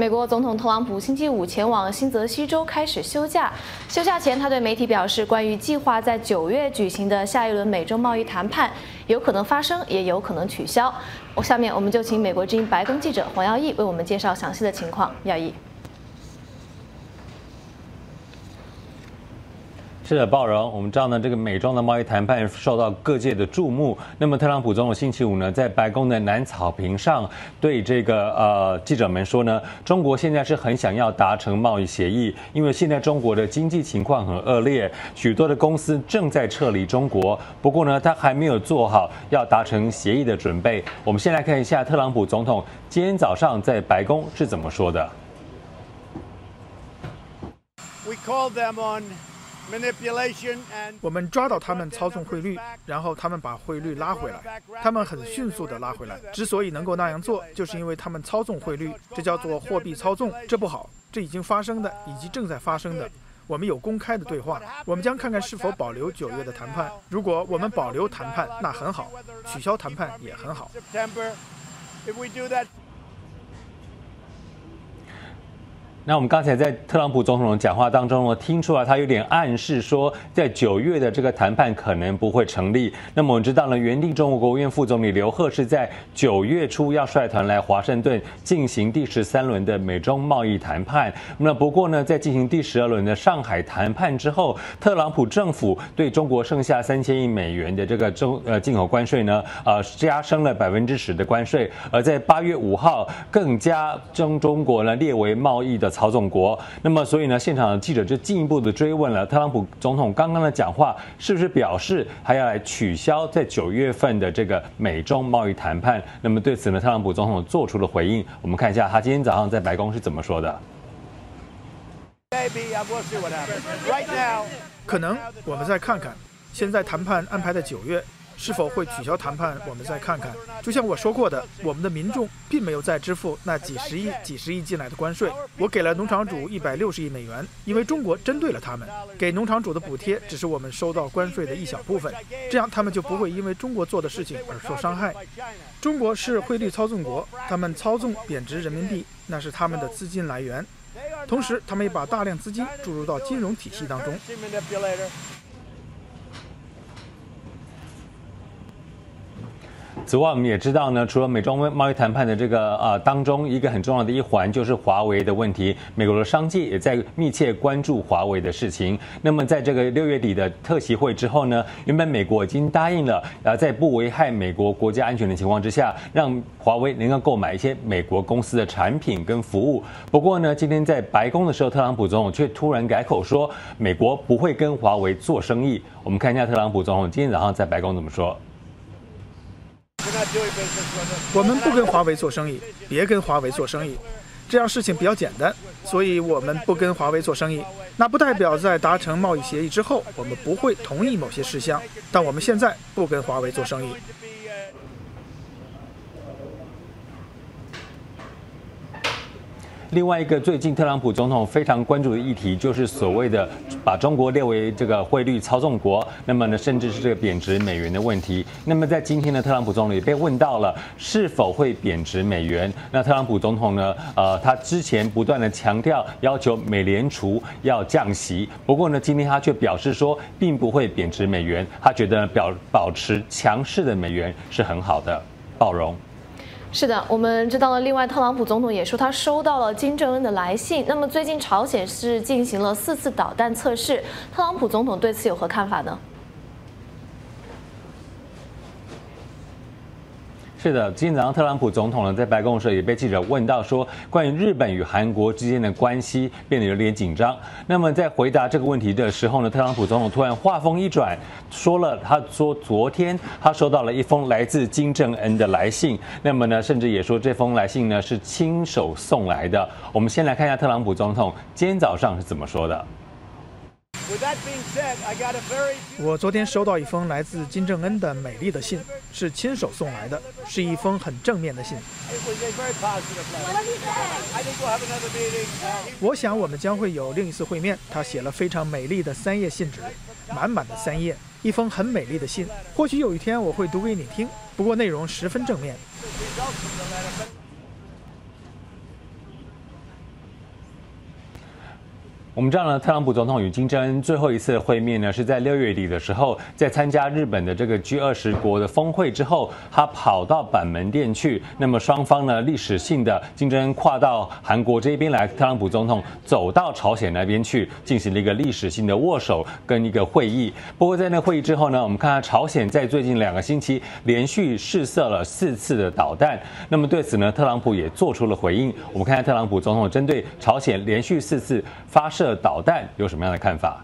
美国总统特朗普星期五前往新泽西州开始休假。休假前，他对媒体表示，关于计划在九月举行的下一轮美洲贸易谈判，有可能发生，也有可能取消。下面我们就请美国之音白宫记者黄耀义为我们介绍详细的情况。耀义。是的，鲍荣，我们知道呢，这个美中的贸易谈判受到各界的注目。那么，特朗普总统星期五呢，在白宫的南草坪上对这个呃记者们说呢，中国现在是很想要达成贸易协议，因为现在中国的经济情况很恶劣，许多的公司正在撤离中国。不过呢，他还没有做好要达成协议的准备。我们先来看一下特朗普总统今天早上在白宫是怎么说的。We called them on. 我们抓到他们操纵汇率，然后他们把汇率拉回来。他们很迅速地拉回来。之所以能够那样做，就是因为他们操纵汇率，这叫做货币操纵，这不好。这已经发生的，以及正在发生的。我们有公开的对话。我们将看看是否保留九月的谈判。如果我们保留谈判，那很好；取消谈判也很好。那我们刚才在特朗普总统的讲话当中呢，听出来他有点暗示说，在九月的这个谈判可能不会成立。那么我们知道呢，原定中国国务院副总理刘鹤是在九月初要率团来华盛顿进行第十三轮的美中贸易谈判。那不过呢，在进行第十二轮的上海谈判之后，特朗普政府对中国剩下三千亿美元的这个中呃进口关税呢，呃加升了百分之十的关税，而在八月五号更加将中国呢列为贸易的。操纵国，那么所以呢，现场的记者就进一步的追问了特朗普总统刚刚的讲话，是不是表示还要来取消在九月份的这个美中贸易谈判？那么对此呢，特朗普总统做出了回应。我们看一下他今天早上在白宫是怎么说的。可能我们再看看，现在谈判安排在九月。是否会取消谈判？我们再看看。就像我说过的，我们的民众并没有再支付那几十亿、几十亿进来的关税。我给了农场主一百六十亿美元，因为中国针对了他们。给农场主的补贴只是我们收到关税的一小部分，这样他们就不会因为中国做的事情而受伤害。中国是汇率操纵国，他们操纵贬值人民币，那是他们的资金来源。同时，他们也把大量资金注入到金融体系当中。此外，我们也知道呢，除了美中贸易谈判的这个呃当中，一个很重要的一环就是华为的问题。美国的商界也在密切关注华为的事情。那么，在这个六月底的特席会之后呢，原本美国已经答应了，呃，在不危害美国国家安全的情况之下，让华为能够购买一些美国公司的产品跟服务。不过呢，今天在白宫的时候，特朗普总统却突然改口说，美国不会跟华为做生意。我们看一下特朗普总统今天早上在白宫怎么说。我们不跟华为做生意，别跟华为做生意，这样事情比较简单，所以我们不跟华为做生意。那不代表在达成贸易协议之后，我们不会同意某些事项，但我们现在不跟华为做生意。另外一个最近特朗普总统非常关注的议题，就是所谓的把中国列为这个汇率操纵国，那么呢，甚至是这个贬值美元的问题。那么在今天呢，特朗普总统也被问到了是否会贬值美元。那特朗普总统呢，呃，他之前不断的强调要求美联储要降息，不过呢，今天他却表示说并不会贬值美元，他觉得表保持强势的美元是很好的，包容。是的，我们知道了。另外，特朗普总统也说他收到了金正恩的来信。那么，最近朝鲜是进行了四次导弹测试，特朗普总统对此有何看法呢？是的，今天早上特朗普总统呢在白宫的时候也被记者问到说，关于日本与韩国之间的关系变得有点紧张。那么在回答这个问题的时候呢，特朗普总统突然话锋一转，说了他说昨天他收到了一封来自金正恩的来信，那么呢，甚至也说这封来信呢是亲手送来的。我们先来看一下特朗普总统今天早上是怎么说的。我昨天收到一封来自金正恩的美丽的信，是亲手送来的，是一封很正面的信。我想我们将会有另一次会面。他写了非常美丽的三页信纸，满满的三页，一封很美丽的信。或许有一天我会读给你听，不过内容十分正面。我们知道呢，特朗普总统与金正恩最后一次会面呢，是在六月底的时候，在参加日本的这个 G 二十国的峰会之后，他跑到板门店去。那么双方呢，历史性的金正恩跨到韩国这边来，特朗普总统走到朝鲜那边去，进行了一个历史性的握手跟一个会议。不过在那会议之后呢，我们看到朝鲜在最近两个星期连续试射了四次的导弹。那么对此呢，特朗普也做出了回应。我们看看特朗普总统针对朝鲜连续四次发射。射导弹有什么样的看法？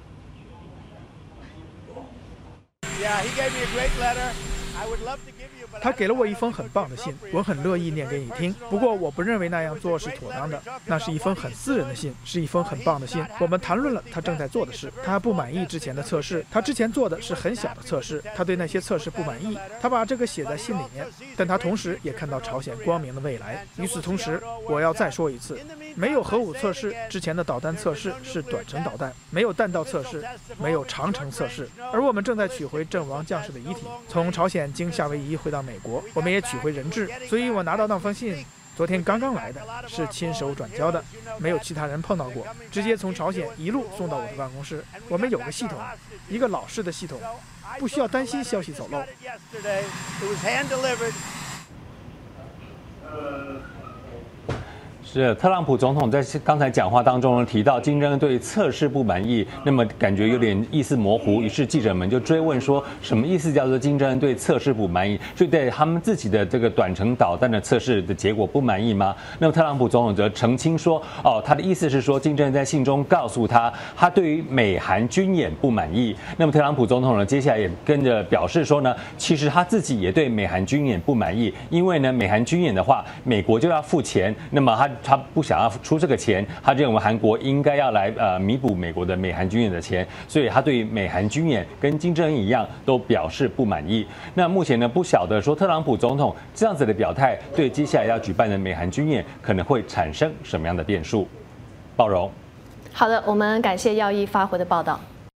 他给了我一封很棒的信，我很乐意念给你听。不过我不认为那样做是妥当的。那是一封很私人的信，是一封很棒的信。我们谈论了他正在做的事。他不满意之前的测试，他之前做的是很小的测试，他对那些测试不满意。他把这个写在信里面，但他同时也看到朝鲜光明的未来。与此同时，我要再说一次，没有核武测试之前的导弹测试是短程导弹，没有弹道测试，没有长程测试。而我们正在取回阵亡将士的遗体，从朝鲜经夏威夷回到。美国，我们也取回人质，所以我拿到那封信，昨天刚刚来的，是亲手转交的，没有其他人碰到过，直接从朝鲜一路送到我的办公室。我们有个系统，一个老式的系统，不需要担心消息走漏。是特朗普总统在刚才讲话当中提到金正恩对测试不满意，那么感觉有点意思模糊，于是记者们就追问说，什么意思叫做金正恩对测试不满意？所以对他们自己的这个短程导弹的测试的结果不满意吗？那么特朗普总统则澄清说，哦，他的意思是说金正恩在信中告诉他，他对于美韩军演不满意。那么特朗普总统呢，接下来也跟着表示说呢，其实他自己也对美韩军演不满意，因为呢，美韩军演的话，美国就要付钱，那么他。他不想要出这个钱，他认为韩国应该要来呃弥补美国的美韩军演的钱，所以他对于美韩军演跟金正恩一样都表示不满意。那目前呢不晓得说特朗普总统这样子的表态，对接下来要举办的美韩军演可能会产生什么样的变数？包容。好的，我们感谢耀一发回的报道。